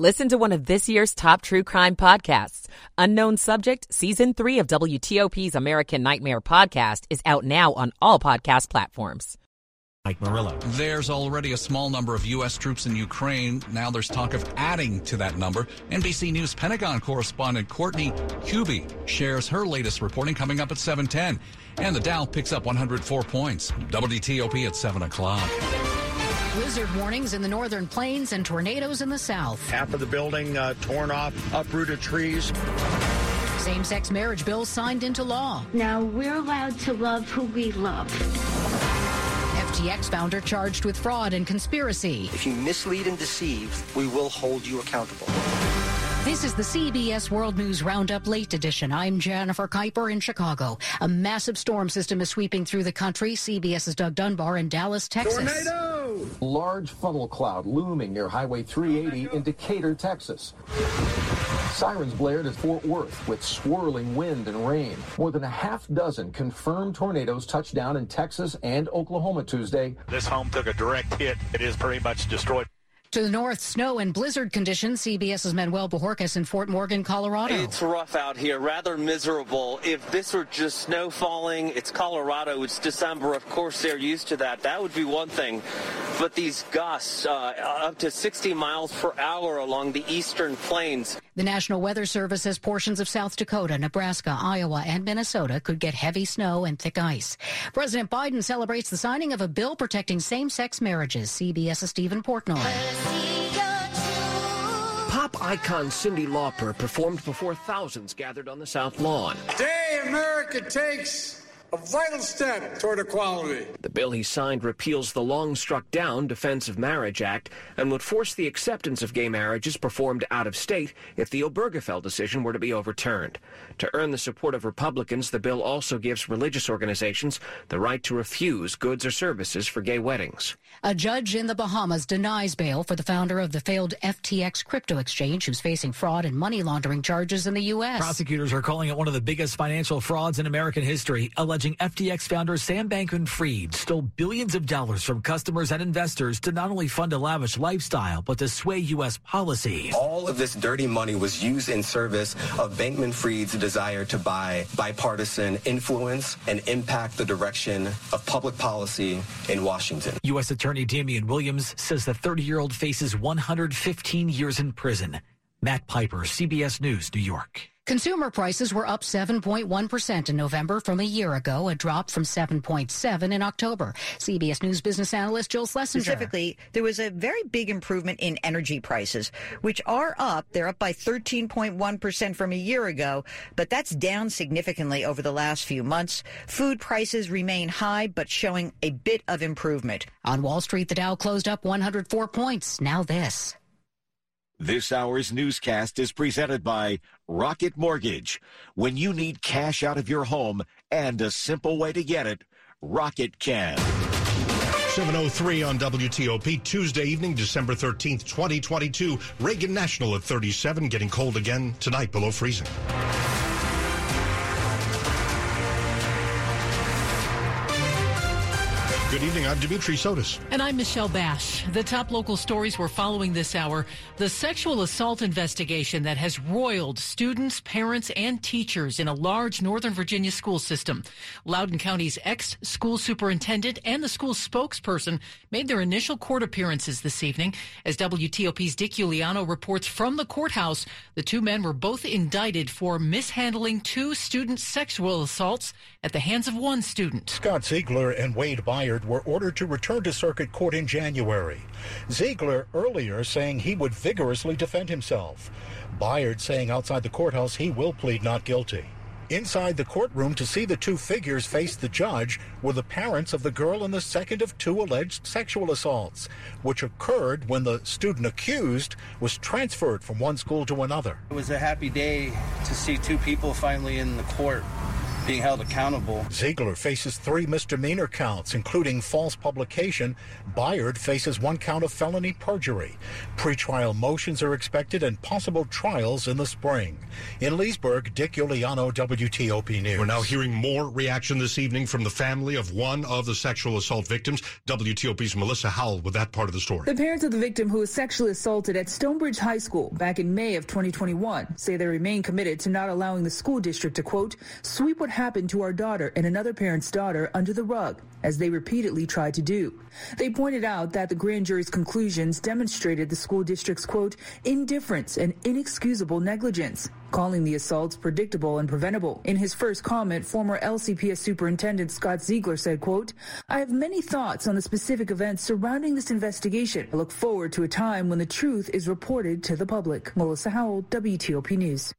Listen to one of this year's top true crime podcasts. Unknown Subject, Season 3 of WTOP's American Nightmare podcast is out now on all podcast platforms. Mike Murillo. There's already a small number of U.S. troops in Ukraine. Now there's talk of adding to that number. NBC News Pentagon correspondent Courtney Kube shares her latest reporting coming up at 710. And the Dow picks up 104 points. WTOP at 7 o'clock. Blizzard warnings in the northern plains and tornadoes in the south. Half of the building uh, torn off, uprooted trees. Same sex marriage bill signed into law. Now we're allowed to love who we love. FTX founder charged with fraud and conspiracy. If you mislead and deceive, we will hold you accountable. This is the CBS World News Roundup Late Edition. I'm Jennifer Kuiper in Chicago. A massive storm system is sweeping through the country. CBS's Doug Dunbar in Dallas, Texas. Tornado! Large funnel cloud looming near Highway 380 in Decatur, Texas. Sirens blared at Fort Worth with swirling wind and rain. More than a half dozen confirmed tornadoes touched down in Texas and Oklahoma Tuesday. This home took a direct hit. It is pretty much destroyed. To the north, snow and blizzard conditions. CBS's Manuel Bojorquez in Fort Morgan, Colorado. It's rough out here, rather miserable. If this were just snow falling, it's Colorado, it's December. Of course, they're used to that. That would be one thing. But these gusts, uh, up to 60 miles per hour along the eastern plains. The National Weather Service says portions of South Dakota, Nebraska, Iowa, and Minnesota could get heavy snow and thick ice. President Biden celebrates the signing of a bill protecting same sex marriages. CBS's Stephen Portnoy. Pop icon Cyndi Lauper performed before thousands gathered on the South Lawn. Day America takes a vital step toward equality. The bill he signed repeals the long struck down Defense of Marriage Act and would force the acceptance of gay marriages performed out of state if the Obergefell decision were to be overturned. To earn the support of Republicans, the bill also gives religious organizations the right to refuse goods or services for gay weddings. A judge in the Bahamas denies bail for the founder of the failed FTX crypto exchange who's facing fraud and money laundering charges in the U.S. Prosecutors are calling it one of the biggest financial frauds in American history, alleging FTX founder Sam Bankman Fried stole billions of dollars from customers and investors to not only fund a lavish lifestyle, but to sway U.S. policy. All of this dirty money was used in service of Bankman Fried's desire to buy bipartisan influence and impact the direction of public policy in Washington. U.S. Attorney Damian Williams says the 30 year old faces 115 years in prison. Matt Piper, CBS News, New York. Consumer prices were up 7.1% in November from a year ago, a drop from 7.7 in October. CBS News business analyst Jill Schlesinger. Specifically, there was a very big improvement in energy prices, which are up. They're up by 13.1% from a year ago, but that's down significantly over the last few months. Food prices remain high, but showing a bit of improvement. On Wall Street, the Dow closed up 104 points. Now this. This hour's newscast is presented by Rocket Mortgage. When you need cash out of your home and a simple way to get it, Rocket can. 703 on WTOP, Tuesday evening, December 13th, 2022. Reagan National at 37, getting cold again tonight below freezing. Good evening. I'm Dimitri Sotis. And I'm Michelle Basch. The top local stories we're following this hour the sexual assault investigation that has roiled students, parents, and teachers in a large Northern Virginia school system. Loudoun County's ex school superintendent and the school spokesperson made their initial court appearances this evening. As WTOP's Dick Uliano reports from the courthouse, the two men were both indicted for mishandling two student sexual assaults at the hands of one student. Scott Ziegler and Wade Were ordered to return to circuit court in January. Ziegler earlier saying he would vigorously defend himself. Byard saying outside the courthouse he will plead not guilty. Inside the courtroom to see the two figures face the judge were the parents of the girl in the second of two alleged sexual assaults, which occurred when the student accused was transferred from one school to another. It was a happy day to see two people finally in the court being held accountable. Ziegler faces three misdemeanor counts, including false publication. Byard faces one count of felony perjury. Pretrial motions are expected and possible trials in the spring. In Leesburg, Dick Uliano, WTOP News. We're now hearing more reaction this evening from the family of one of the sexual assault victims. WTOP's Melissa Howell with that part of the story. The parents of the victim who was sexually assaulted at Stonebridge High School back in May of 2021 say they remain committed to not allowing the school district to, quote, sweep what happened to our daughter and another parent's daughter under the rug, as they repeatedly tried to do. They pointed out that the grand jury's conclusions demonstrated the school district's, quote, indifference and inexcusable negligence, calling the assaults predictable and preventable. In his first comment, former LCPS Superintendent Scott Ziegler said, quote, I have many thoughts on the specific events surrounding this investigation. I look forward to a time when the truth is reported to the public. Melissa Howell, WTOP News.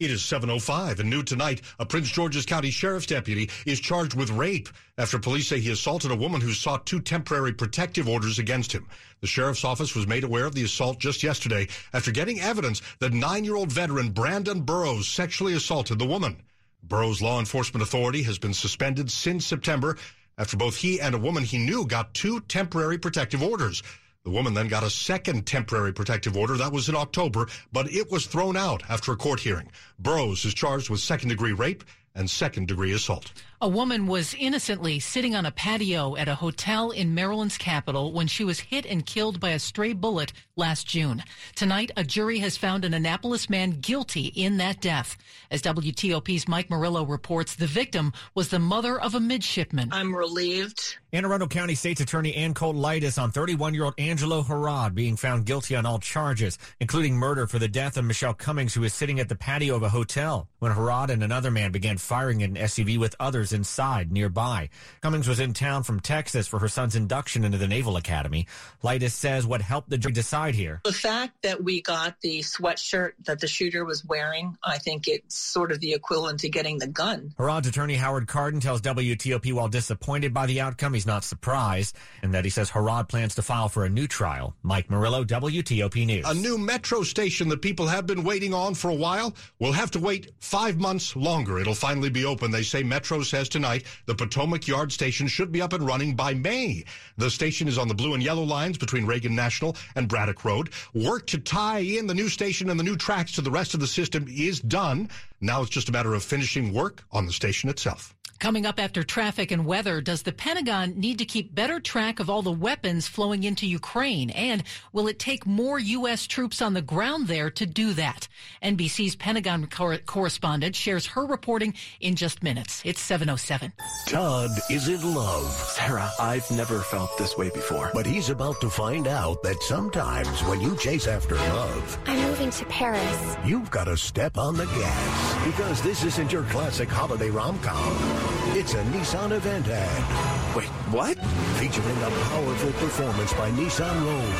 It is 7.05 and new tonight, a Prince George's County Sheriff's deputy is charged with rape after police say he assaulted a woman who sought two temporary protective orders against him. The sheriff's office was made aware of the assault just yesterday after getting evidence that nine-year-old veteran Brandon Burrows sexually assaulted the woman. Burrows Law Enforcement Authority has been suspended since September after both he and a woman he knew got two temporary protective orders. The woman then got a second temporary protective order. That was in October, but it was thrown out after a court hearing. Burrows is charged with second degree rape and second degree assault. A woman was innocently sitting on a patio at a hotel in Maryland's capital when she was hit and killed by a stray bullet last June. Tonight, a jury has found an Annapolis man guilty in that death. As WTOP's Mike Murillo reports, the victim was the mother of a midshipman. I'm relieved. Anne Arundel County State's Attorney Anne Colt Leitess on 31-year-old Angelo Harrod being found guilty on all charges, including murder for the death of Michelle Cummings, who was sitting at the patio of a hotel when Harrod and another man began firing at an SUV with others inside nearby. Cummings was in town from Texas for her son's induction into the Naval Academy. Leitess says what helped the jury decide here. The fact that we got the sweatshirt that the shooter was wearing, I think it's sort of the equivalent to getting the gun. Harrod's attorney Howard Cardon tells WTOP while disappointed by the outcome, he's not surprised, and that he says Harrod plans to file for a new trial. Mike Murillo, WTOP News. A new metro station that people have been waiting on for a while will have to wait five months longer. It'll finally be open. They say Metro says tonight the Potomac Yard station should be up and running by May. The station is on the blue and yellow lines between Reagan National and Braddock Road. Work to tie in the new station and the new tracks to the rest of the system is done. Now it's just a matter of finishing work on the station itself. Coming up after traffic and weather, does the Pentagon need to keep better track of all the weapons flowing into Ukraine? And will it take more U.S. troops on the ground there to do that? NBC's Pentagon cor- correspondent shares her reporting in just minutes. It's 707. Todd is in love. Sarah, I've never felt this way before. But he's about to find out that sometimes when you chase after love, I'm moving to Paris. You've got to step on the gas because this isn't your classic holiday rom-com. It's a Nissan event ad. Wait, what? Featuring a powerful performance by Nissan Rogue.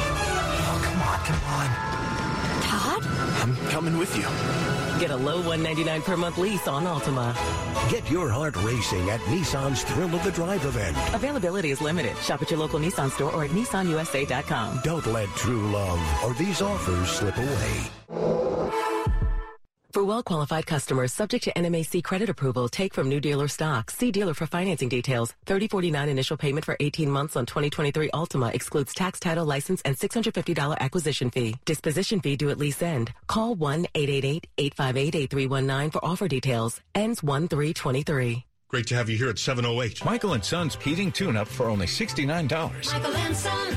Oh, come on, come on. Todd? I'm coming with you. Get a low 199 per month lease on Altima. Get your heart racing at Nissan's Thrill of the Drive event. Availability is limited. Shop at your local Nissan store or at nissanusa.com. Don't let true love or these offers slip away. For well-qualified customers subject to NMAC credit approval, take from new dealer stock. See dealer for financing details. 3049 initial payment for 18 months on 2023 Altima excludes tax title license and $650 acquisition fee. Disposition fee due at lease end. Call 1-888-858-8319 for offer details. Ends 1-3-23. Great to have you here at 708. Michael and Son's heating tune-up for only $69. Michael and Son.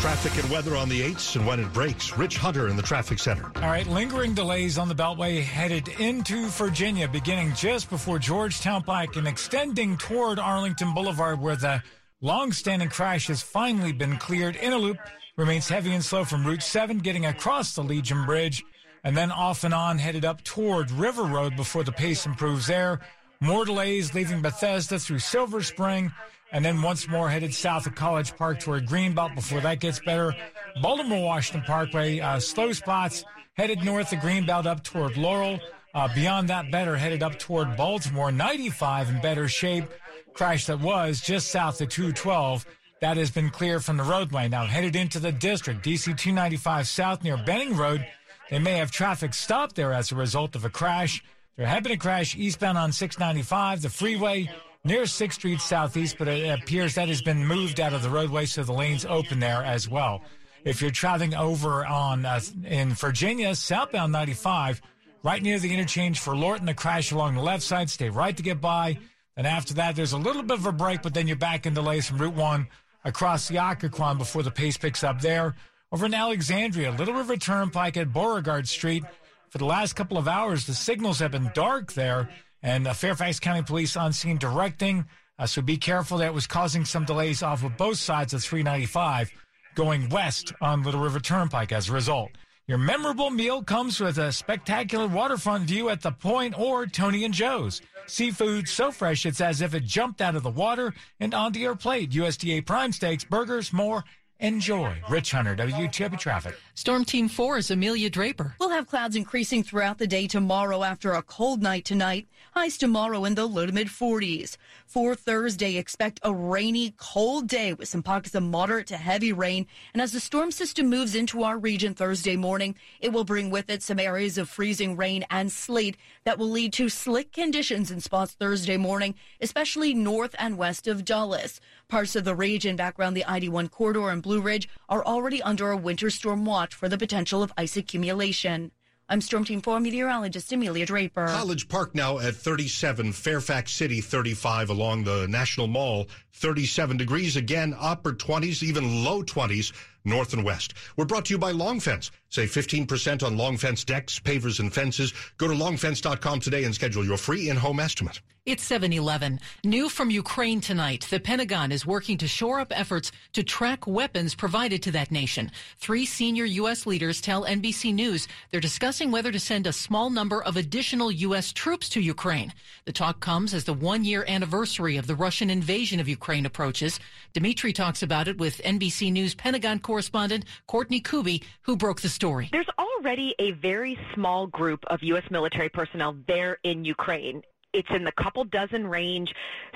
Traffic and weather on the 8s and when it breaks. Rich Hunter in the traffic center. All right, lingering delays on the Beltway headed into Virginia, beginning just before Georgetown Pike and extending toward Arlington Boulevard, where the long-standing crash has finally been cleared. In a loop remains heavy and slow from Route 7, getting across the Legion Bridge, and then off and on headed up toward River Road before the pace improves there. More delays leaving Bethesda through Silver Spring and then once more headed south of College Park toward Greenbelt before that gets better. Baltimore Washington Parkway, uh, slow spots headed north of Greenbelt up toward Laurel. Uh, beyond that, better headed up toward Baltimore. 95 in better shape. Crash that was just south of 212. That has been cleared from the roadway. Now headed into the district. DC 295 south near Benning Road. They may have traffic stopped there as a result of a crash. There had been a crash eastbound on 695, the freeway near 6th Street Southeast, but it appears that has been moved out of the roadway, so the lane's open there as well. If you're traveling over on uh, in Virginia, southbound 95, right near the interchange for Lorton, the crash along the left side, stay right to get by. And after that, there's a little bit of a break, but then you're back in delays from Route 1 across the Occoquan before the pace picks up there. Over in Alexandria, Little River Turnpike at Beauregard Street. For the last couple of hours, the signals have been dark there, and uh, Fairfax County Police on scene directing. Uh, so be careful. That was causing some delays off of both sides of 395 going west on Little River Turnpike as a result. Your memorable meal comes with a spectacular waterfront view at the Point or Tony and Joe's. Seafood so fresh it's as if it jumped out of the water and onto your plate. USDA prime steaks, burgers, more Enjoy. Rich Hunter, WTOP Traffic. Storm Team 4 is Amelia Draper. We'll have clouds increasing throughout the day tomorrow after a cold night tonight. Highs tomorrow in the low to mid 40s. For Thursday, expect a rainy, cold day with some pockets of moderate to heavy rain. And as the storm system moves into our region Thursday morning, it will bring with it some areas of freezing rain and sleet that will lead to slick conditions in spots Thursday morning, especially north and west of Dulles. Parts of the region back around the I-81 corridor and Blue Ridge are already under a winter storm watch for the potential of ice accumulation. I'm Storm Team 4 meteorologist Amelia Draper. College Park now at 37, Fairfax City 35 along the National Mall, 37 degrees again, upper 20s, even low 20s, north and west. We're brought to you by Long Fence. Save 15% on Long Fence decks, pavers, and fences. Go to longfence.com today and schedule your free in-home estimate. It's 7-Eleven. New from Ukraine tonight. The Pentagon is working to shore up efforts to track weapons provided to that nation. Three senior U.S. leaders tell NBC News they're discussing whether to send a small number of additional U.S. troops to Ukraine. The talk comes as the one-year anniversary of the Russian invasion of Ukraine approaches. Dimitri talks about it with NBC News Pentagon correspondent Courtney Kube, who broke the story. There's already a very small group of U.S. military personnel there in Ukraine it's in the couple dozen range.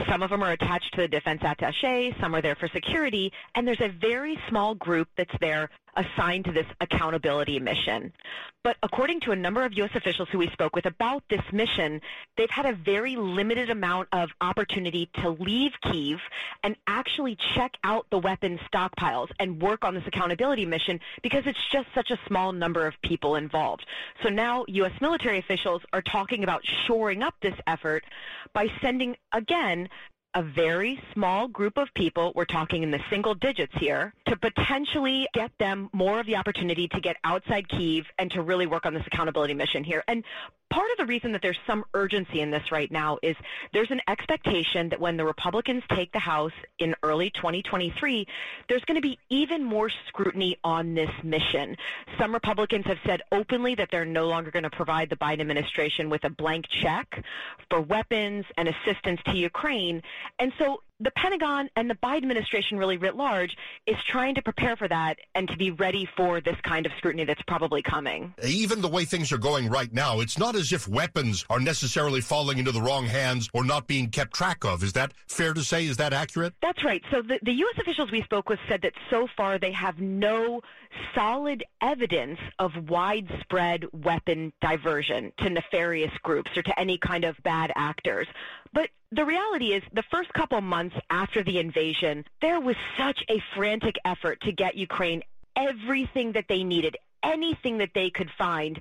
Some of them are attached to the defense attaché, some are there for security, and there's a very small group that's there assigned to this accountability mission. But according to a number of U.S. officials who we spoke with about this mission, they've had a very limited amount of opportunity to leave Kiev and actually check out the weapons stockpiles and work on this accountability mission because it's just such a small number of people involved. So now U.S. military officials are talking about shoring up this effort by sending, again, a very small group of people, we're talking in the single digits here, to potentially get them more of the opportunity to get outside Kiev and to really work on this accountability mission here. And part of the reason that there's some urgency in this right now is there's an expectation that when the Republicans take the House in early 2023, there's going to be even more scrutiny on this mission. Some Republicans have said openly that they're no longer going to provide the Biden administration with a blank check for weapons and assistance to Ukraine. And so the Pentagon and the Biden administration really writ large is trying to prepare for that and to be ready for this kind of scrutiny that's probably coming. Even the way things are going right now, it's not as if weapons are necessarily falling into the wrong hands or not being kept track of. Is that fair to say? Is that accurate? That's right. So the, the U.S. officials we spoke with said that so far they have no solid evidence of widespread weapon diversion to nefarious groups or to any kind of bad actors. But the reality is the first couple months after the invasion, there was such a frantic effort to get Ukraine everything that they needed, anything that they could find.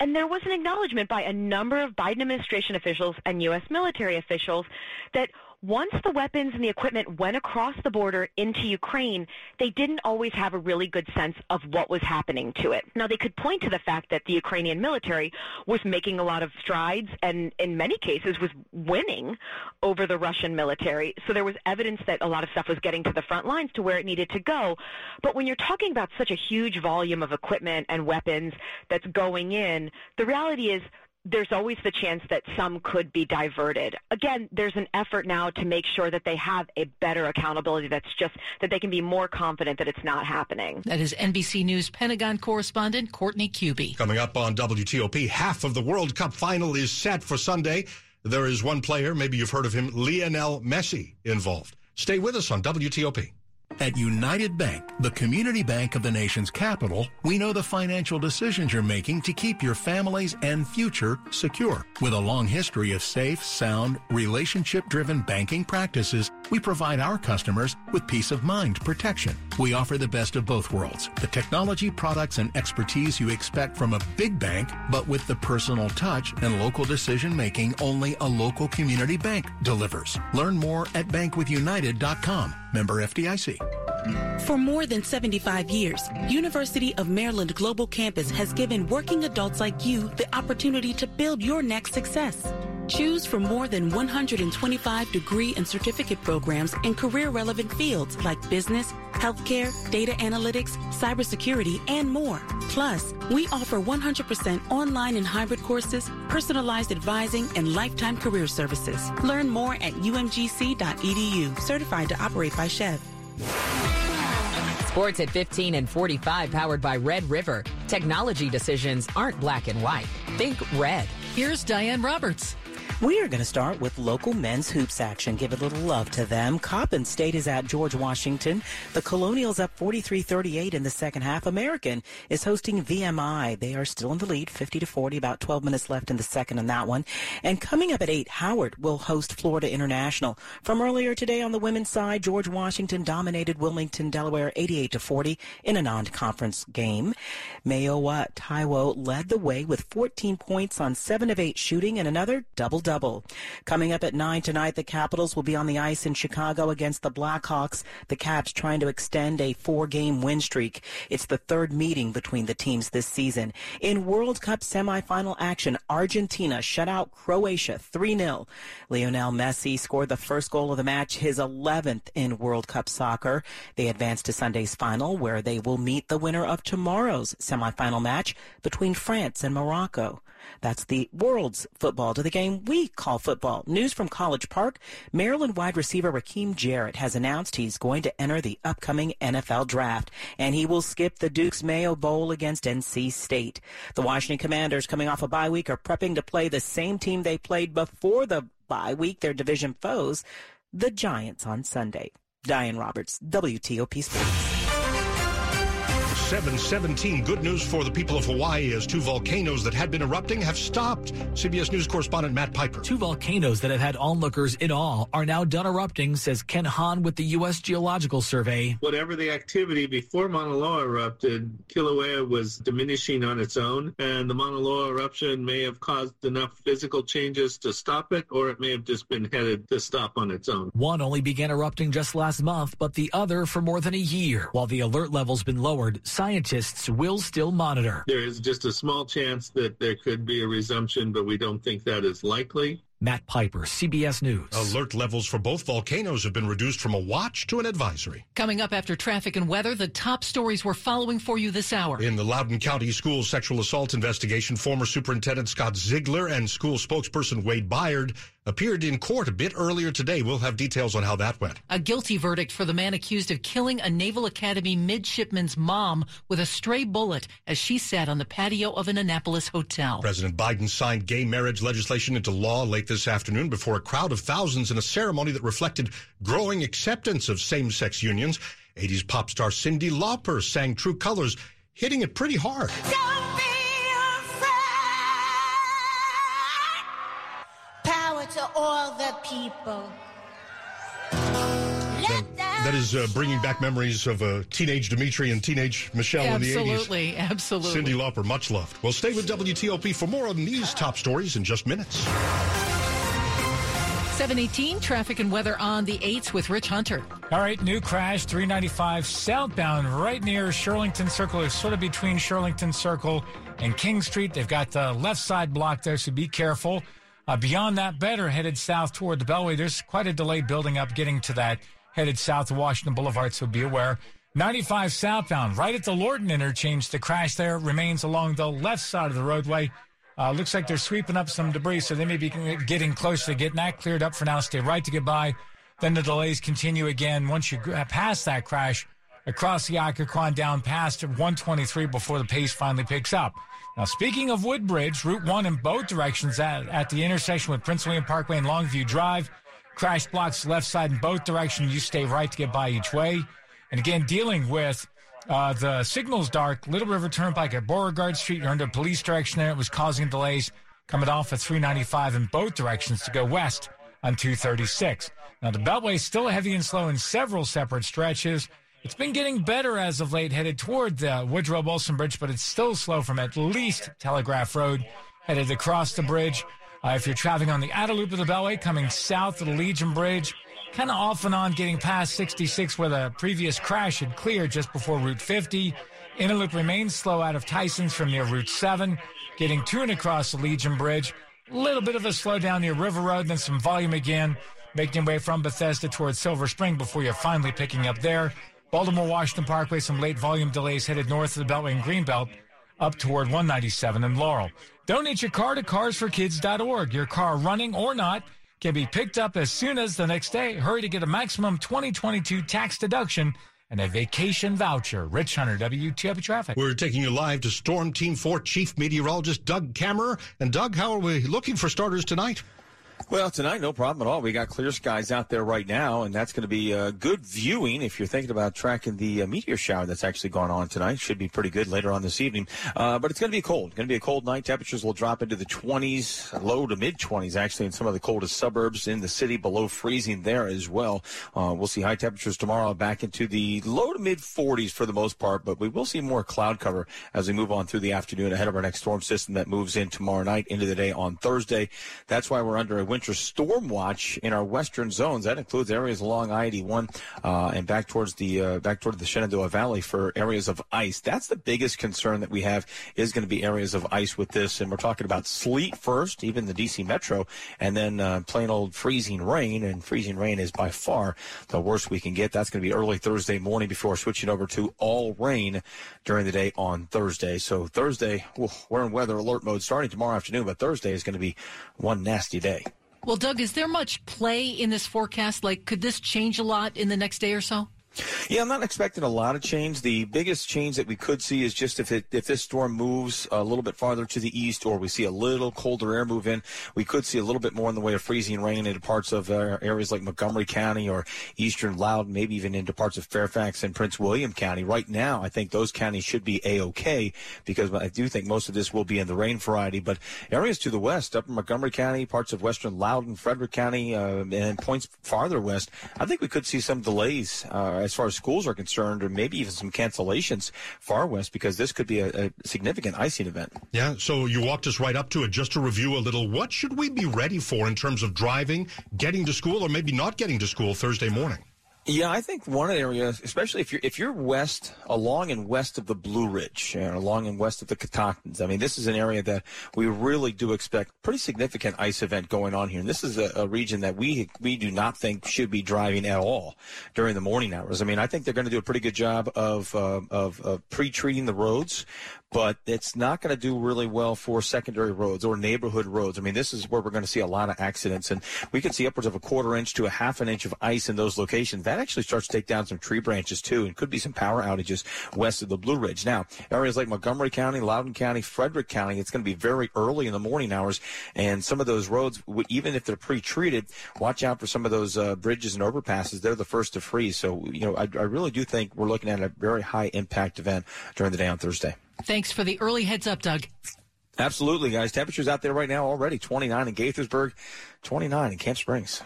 And there was an acknowledgement by a number of Biden administration officials and U.S. military officials that once the weapons and the equipment went across the border into Ukraine, they didn't always have a really good sense of what was happening to it. Now, they could point to the fact that the Ukrainian military was making a lot of strides and, in many cases, was winning over the Russian military. So there was evidence that a lot of stuff was getting to the front lines to where it needed to go. But when you're talking about such a huge volume of equipment and weapons that's going in, the reality is there's always the chance that some could be diverted. Again, there's an effort now to make sure that they have a better accountability that's just that they can be more confident that it's not happening. That is NBC News Pentagon correspondent Courtney Kube. Coming up on WTOP, half of the World Cup final is set for Sunday. There is one player, maybe you've heard of him, Lionel Messi, involved. Stay with us on WTOP. At United Bank, the community bank of the nation's capital, we know the financial decisions you're making to keep your families and future secure. With a long history of safe, sound, relationship-driven banking practices, we provide our customers with peace of mind protection. We offer the best of both worlds, the technology, products, and expertise you expect from a big bank, but with the personal touch and local decision making only a local community bank delivers. Learn more at bankwithunited.com. Member FDIC. For more than 75 years, University of Maryland Global Campus has given working adults like you the opportunity to build your next success. Choose from more than 125 degree and certificate programs in career relevant fields like business, healthcare, data analytics, cybersecurity, and more. Plus, we offer 100% online and hybrid courses, personalized advising, and lifetime career services. Learn more at umgc.edu, certified to operate by SCHEV. Sports at 15 and 45 powered by Red River. Technology decisions aren't black and white. Think red. Here's Diane Roberts. We are going to start with local men's hoops action. Give a little love to them. Coppin State is at George Washington. The Colonials up 43-38 in the second half. American is hosting VMI. They are still in the lead, 50 to 40, about 12 minutes left in the second on that one. And coming up at 8, Howard will host Florida International. From earlier today on the women's side, George Washington dominated Wilmington, Delaware 88 to 40 in a non-conference game. Mayowa Taiwo led the way with 14 points on 7 of 8 shooting and another double-double double. Coming up at 9 tonight, the Capitals will be on the ice in Chicago against the Blackhawks. The Caps trying to extend a four-game win streak. It's the third meeting between the teams this season. In World Cup semifinal action, Argentina shut out Croatia 3-0. Lionel Messi scored the first goal of the match, his 11th in World Cup soccer. They advance to Sunday's final where they will meet the winner of tomorrow's semifinal match between France and Morocco. That's the world's football to the game we call football. News from College Park. Maryland wide receiver Rakim Jarrett has announced he's going to enter the upcoming NFL draft, and he will skip the Duke's Mayo Bowl against NC State. The Washington Commanders, coming off a bye week, are prepping to play the same team they played before the bye week, their division foes, the Giants, on Sunday. Diane Roberts, WTOP Sports. 717. Good news for the people of Hawaii as two volcanoes that had been erupting have stopped. CBS News correspondent Matt Piper. Two volcanoes that have had onlookers in awe are now done erupting, says Ken Hon with the U.S. Geological Survey. Whatever the activity before Mauna Loa erupted, Kilauea was diminishing on its own, and the Mauna Loa eruption may have caused enough physical changes to stop it, or it may have just been headed to stop on its own. One only began erupting just last month, but the other for more than a year. While the alert level's been lowered, scientists will still monitor. There is just a small chance that there could be a resumption, but we don't think that is likely. Matt Piper, CBS News. Alert levels for both volcanoes have been reduced from a watch to an advisory. Coming up after traffic and weather, the top stories we're following for you this hour. In the Loudoun County School sexual assault investigation, former Superintendent Scott Ziegler and school spokesperson Wade Byard appeared in court a bit earlier today. We'll have details on how that went. A guilty verdict for the man accused of killing a Naval Academy midshipman's mom with a stray bullet as she sat on the patio of an Annapolis hotel. President Biden signed gay marriage legislation into law late this afternoon before a crowd of thousands in a ceremony that reflected growing acceptance of same-sex unions. 80s pop star Cyndi Lauper sang True Colors, hitting it pretty hard. Power to all the people. That is uh, bringing back memories of uh, teenage Dimitri and teenage Michelle absolutely, in the 80s. Absolutely, absolutely. Cyndi Lauper, much loved. Well, stay with WTOP for more on these top stories in just minutes. 718 traffic and weather on the 8s with Rich Hunter. All right, new crash 395 southbound right near Shirlington Circle. It's sort of between Shirlington Circle and King Street. They've got the left side blocked there, so be careful. Uh, beyond that, better headed south toward the Beltway. There's quite a delay building up getting to that headed south Washington Boulevard, so be aware. 95 southbound, right at the Lorton interchange. The crash there remains along the left side of the roadway. Uh, looks like they're sweeping up some debris, so they may be getting close to getting that cleared up for now. Stay right to get by. Then the delays continue again once you pass that crash across the Occoquan down past 123 before the pace finally picks up. Now, speaking of Woodbridge, Route 1 in both directions at, at the intersection with Prince William Parkway and Longview Drive. Crash blocks left side in both directions. You stay right to get by each way. And again, dealing with uh, the signals dark, Little River Turnpike at Beauregard Street. You're under police direction there. It was causing delays coming off at 395 in both directions to go west on 236. Now, the Beltway is still heavy and slow in several separate stretches. It's been getting better as of late, headed toward the Woodrow Wilson Bridge, but it's still slow from at least Telegraph Road, headed across the bridge. Uh, if you're traveling on the outer loop of the Beltway, coming south of the Legion Bridge, kind of off and on getting past 66 where the previous crash had cleared just before Route 50. Interloop remains slow out of Tyson's from near Route 7, getting to and across the Legion Bridge. A little bit of a slowdown near River Road, then some volume again, making your way from Bethesda towards Silver Spring before you're finally picking up there. Baltimore Washington Parkway, some late volume delays headed north of the Beltway and Greenbelt up toward 197 and Laurel. Donate your car to carsforkids.org. Your car running or not can be picked up as soon as the next day. Hurry to get a maximum 2022 tax deduction and a vacation voucher. Rich Hunter, WTOP Traffic. We're taking you live to Storm Team 4 Chief Meteorologist Doug Kammerer. And Doug, how are we looking for starters tonight? Well, tonight, no problem at all. We got clear skies out there right now, and that's going to be uh, good viewing if you're thinking about tracking the uh, meteor shower that's actually going on tonight. Should be pretty good later on this evening. Uh, but it's going to be cold. Going to be a cold night. Temperatures will drop into the 20s, low to mid 20s, actually, in some of the coldest suburbs in the city, below freezing there as well. Uh, we'll see high temperatures tomorrow back into the low to mid 40s for the most part, but we will see more cloud cover as we move on through the afternoon ahead of our next storm system that moves in tomorrow night into the day on Thursday. That's why we're under a winter storm watch in our western zones. That includes areas along I-81 uh, and back towards the uh, back toward the Shenandoah Valley for areas of ice. That's the biggest concern that we have is going to be areas of ice with this, and we're talking about sleet first, even the DC Metro, and then uh, plain old freezing rain. And freezing rain is by far the worst we can get. That's going to be early Thursday morning before switching over to all rain during the day on Thursday. So Thursday, we're in weather alert mode starting tomorrow afternoon, but Thursday is going to be one nasty day. Well, Doug, is there much play in this forecast? Like, could this change a lot in the next day or so? Yeah, I'm not expecting a lot of change. The biggest change that we could see is just if it if this storm moves a little bit farther to the east, or we see a little colder air move in, we could see a little bit more in the way of freezing rain into parts of uh, areas like Montgomery County or eastern Loudoun, maybe even into parts of Fairfax and Prince William County. Right now, I think those counties should be a okay because I do think most of this will be in the rain variety. But areas to the west, up in Montgomery County, parts of western Loudoun, Frederick County, uh, and points farther west, I think we could see some delays. Uh, Uh, as far as schools are concerned, or maybe even some cancellations far west, because this could be a, a significant icing event. Yeah, so you walked us right up to it just to review a little. What should we be ready for in terms of driving, getting to school, or maybe not getting to school Thursday morning? Yeah, I think one area, especially if you're if you're west, along and west of the Blue Ridge, and along and west of the Catoctins. I mean, this is an area that we really do expect pretty significant ice event going on here. And this is a, a region that we we do not think should be driving at all during the morning hours. I mean, I think they're going to do a pretty good job of uh, of, of pre-treating the roads, but it's not going to do really well for secondary roads or neighborhood roads. I mean, this is where we're going to see a lot of accidents, and we could see upwards of a quarter inch to a half an inch of ice in those locations. That actually starts to take down some tree branches too, and could be some power outages west of the Blue Ridge. Now, areas like Montgomery County, Loudoun County, Frederick County, it's going to be very early in the morning hours, and some of those roads, even if they're pre-treated, watch out for some of those uh, bridges and overpasses. They're the first to freeze. So, you know, I, I really do think we're looking at a very high impact event during the day on Thursday. Thanks for the early heads up, Doug. Absolutely, guys. Temperatures out there right now already 29 in Gaithersburg, 29 in Camp Springs.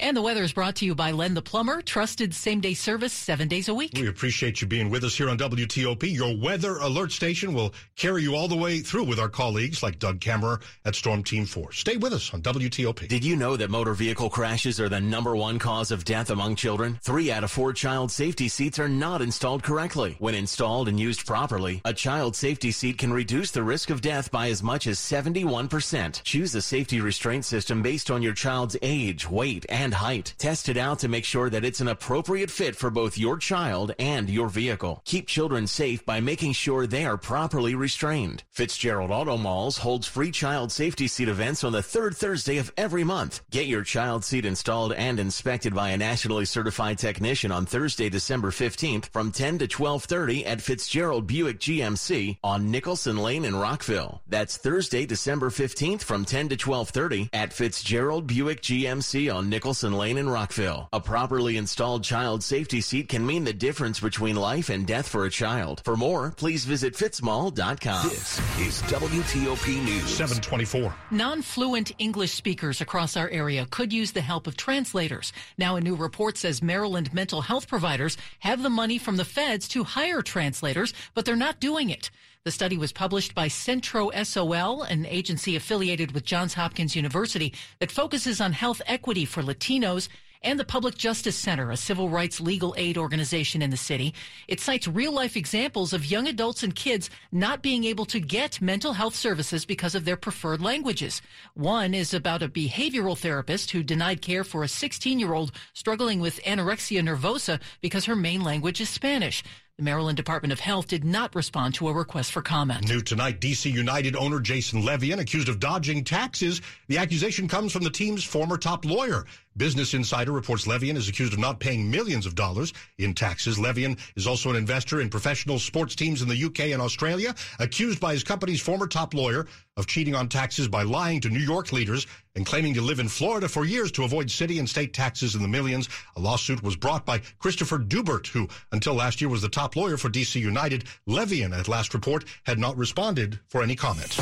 And the weather is brought to you by Len the Plumber, trusted same day service seven days a week. We appreciate you being with us here on WTOP. Your weather alert station will carry you all the way through with our colleagues like Doug Kammerer at Storm Team 4. Stay with us on WTOP. Did you know that motor vehicle crashes are the number one cause of death among children? Three out of four child safety seats are not installed correctly. When installed and used properly, a child safety seat can reduce the risk of death by as much as 71%. Choose a safety restraint system based on your child's age, weight, and height. Test it out to make sure that it's an appropriate fit for both your child and your vehicle. Keep children safe by making sure they are properly restrained. Fitzgerald Auto Malls holds free child safety seat events on the third Thursday of every month. Get your child seat installed and inspected by a nationally certified technician on Thursday, December 15th from 10 to 1230 at Fitzgerald Buick GMC on Nicholson Lane in Rockville. That's Thursday, December 15th from 10 to 1230 at Fitzgerald Buick GMC on Nicholson Lane in Rockville. A properly installed child safety seat can mean the difference between life and death for a child. For more, please visit fitzmall.com. This is WTOP News. 724. Non-fluent English speakers across our area could use the help of translators. Now a new report says Maryland mental health providers have the money from the feds to hire translators, but they're not doing it. The study was published by Centro SOL, an agency affiliated with Johns Hopkins University that focuses on health equity for Latinos and the Public Justice Center, a civil rights legal aid organization in the city. It cites real life examples of young adults and kids not being able to get mental health services because of their preferred languages. One is about a behavioral therapist who denied care for a 16 year old struggling with anorexia nervosa because her main language is Spanish. The Maryland Department of Health did not respond to a request for comment. New tonight, DC United owner Jason Levien accused of dodging taxes. The accusation comes from the team's former top lawyer. Business Insider reports Levien is accused of not paying millions of dollars in taxes. Levien is also an investor in professional sports teams in the UK and Australia, accused by his company's former top lawyer of cheating on taxes by lying to New York leaders and claiming to live in Florida for years to avoid city and state taxes in the millions. A lawsuit was brought by Christopher Dubert, who until last year was the top lawyer for DC United. Levien, at last report, had not responded for any comment.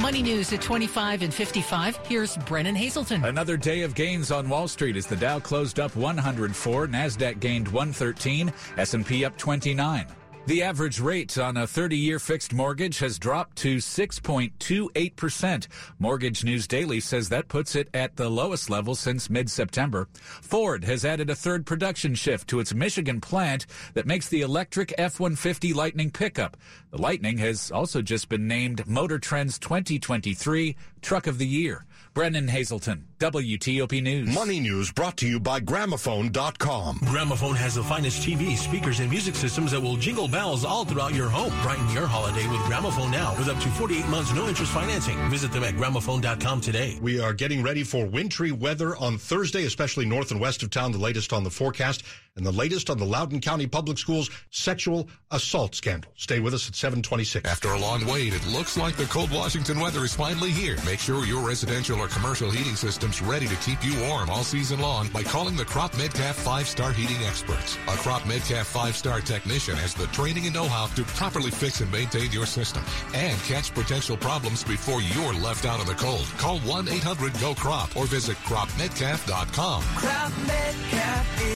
Money news at 25 and 55. Here's Brennan Haselton. Another day of gains on Wall Street as the Dow closed up 104, Nasdaq gained 113, S&P up 29. The average rate on a 30-year fixed mortgage has dropped to 6.28%. Mortgage News Daily says that puts it at the lowest level since mid-September. Ford has added a third production shift to its Michigan plant that makes the electric F-150 Lightning pickup. The Lightning has also just been named Motor Trend's 2023 Truck of the Year. Brennan Haselton, WTOP News. Money news brought to you by Gramophone.com. Gramophone has the finest TV, speakers, and music systems that will jingle bells all throughout your home. Brighten your holiday with Gramophone now with up to 48 months no interest financing. Visit them at Gramophone.com today. We are getting ready for wintry weather on Thursday, especially north and west of town. The latest on the forecast and the latest on the Loudoun County Public Schools sexual assault scandal. Stay with us at 726. After a long wait, it looks like the cold Washington weather is finally here. Make sure your residential or commercial heating system's ready to keep you warm all season long by calling the Cropp-Metcalfe 5-Star Heating Experts. A Cropp-Metcalfe 5-Star technician has the training and know-how to properly fix and maintain your system and catch potential problems before you're left out in the cold. Call 1-800-GO-CROP or visit cropmetcalf.com. Crop Metcalf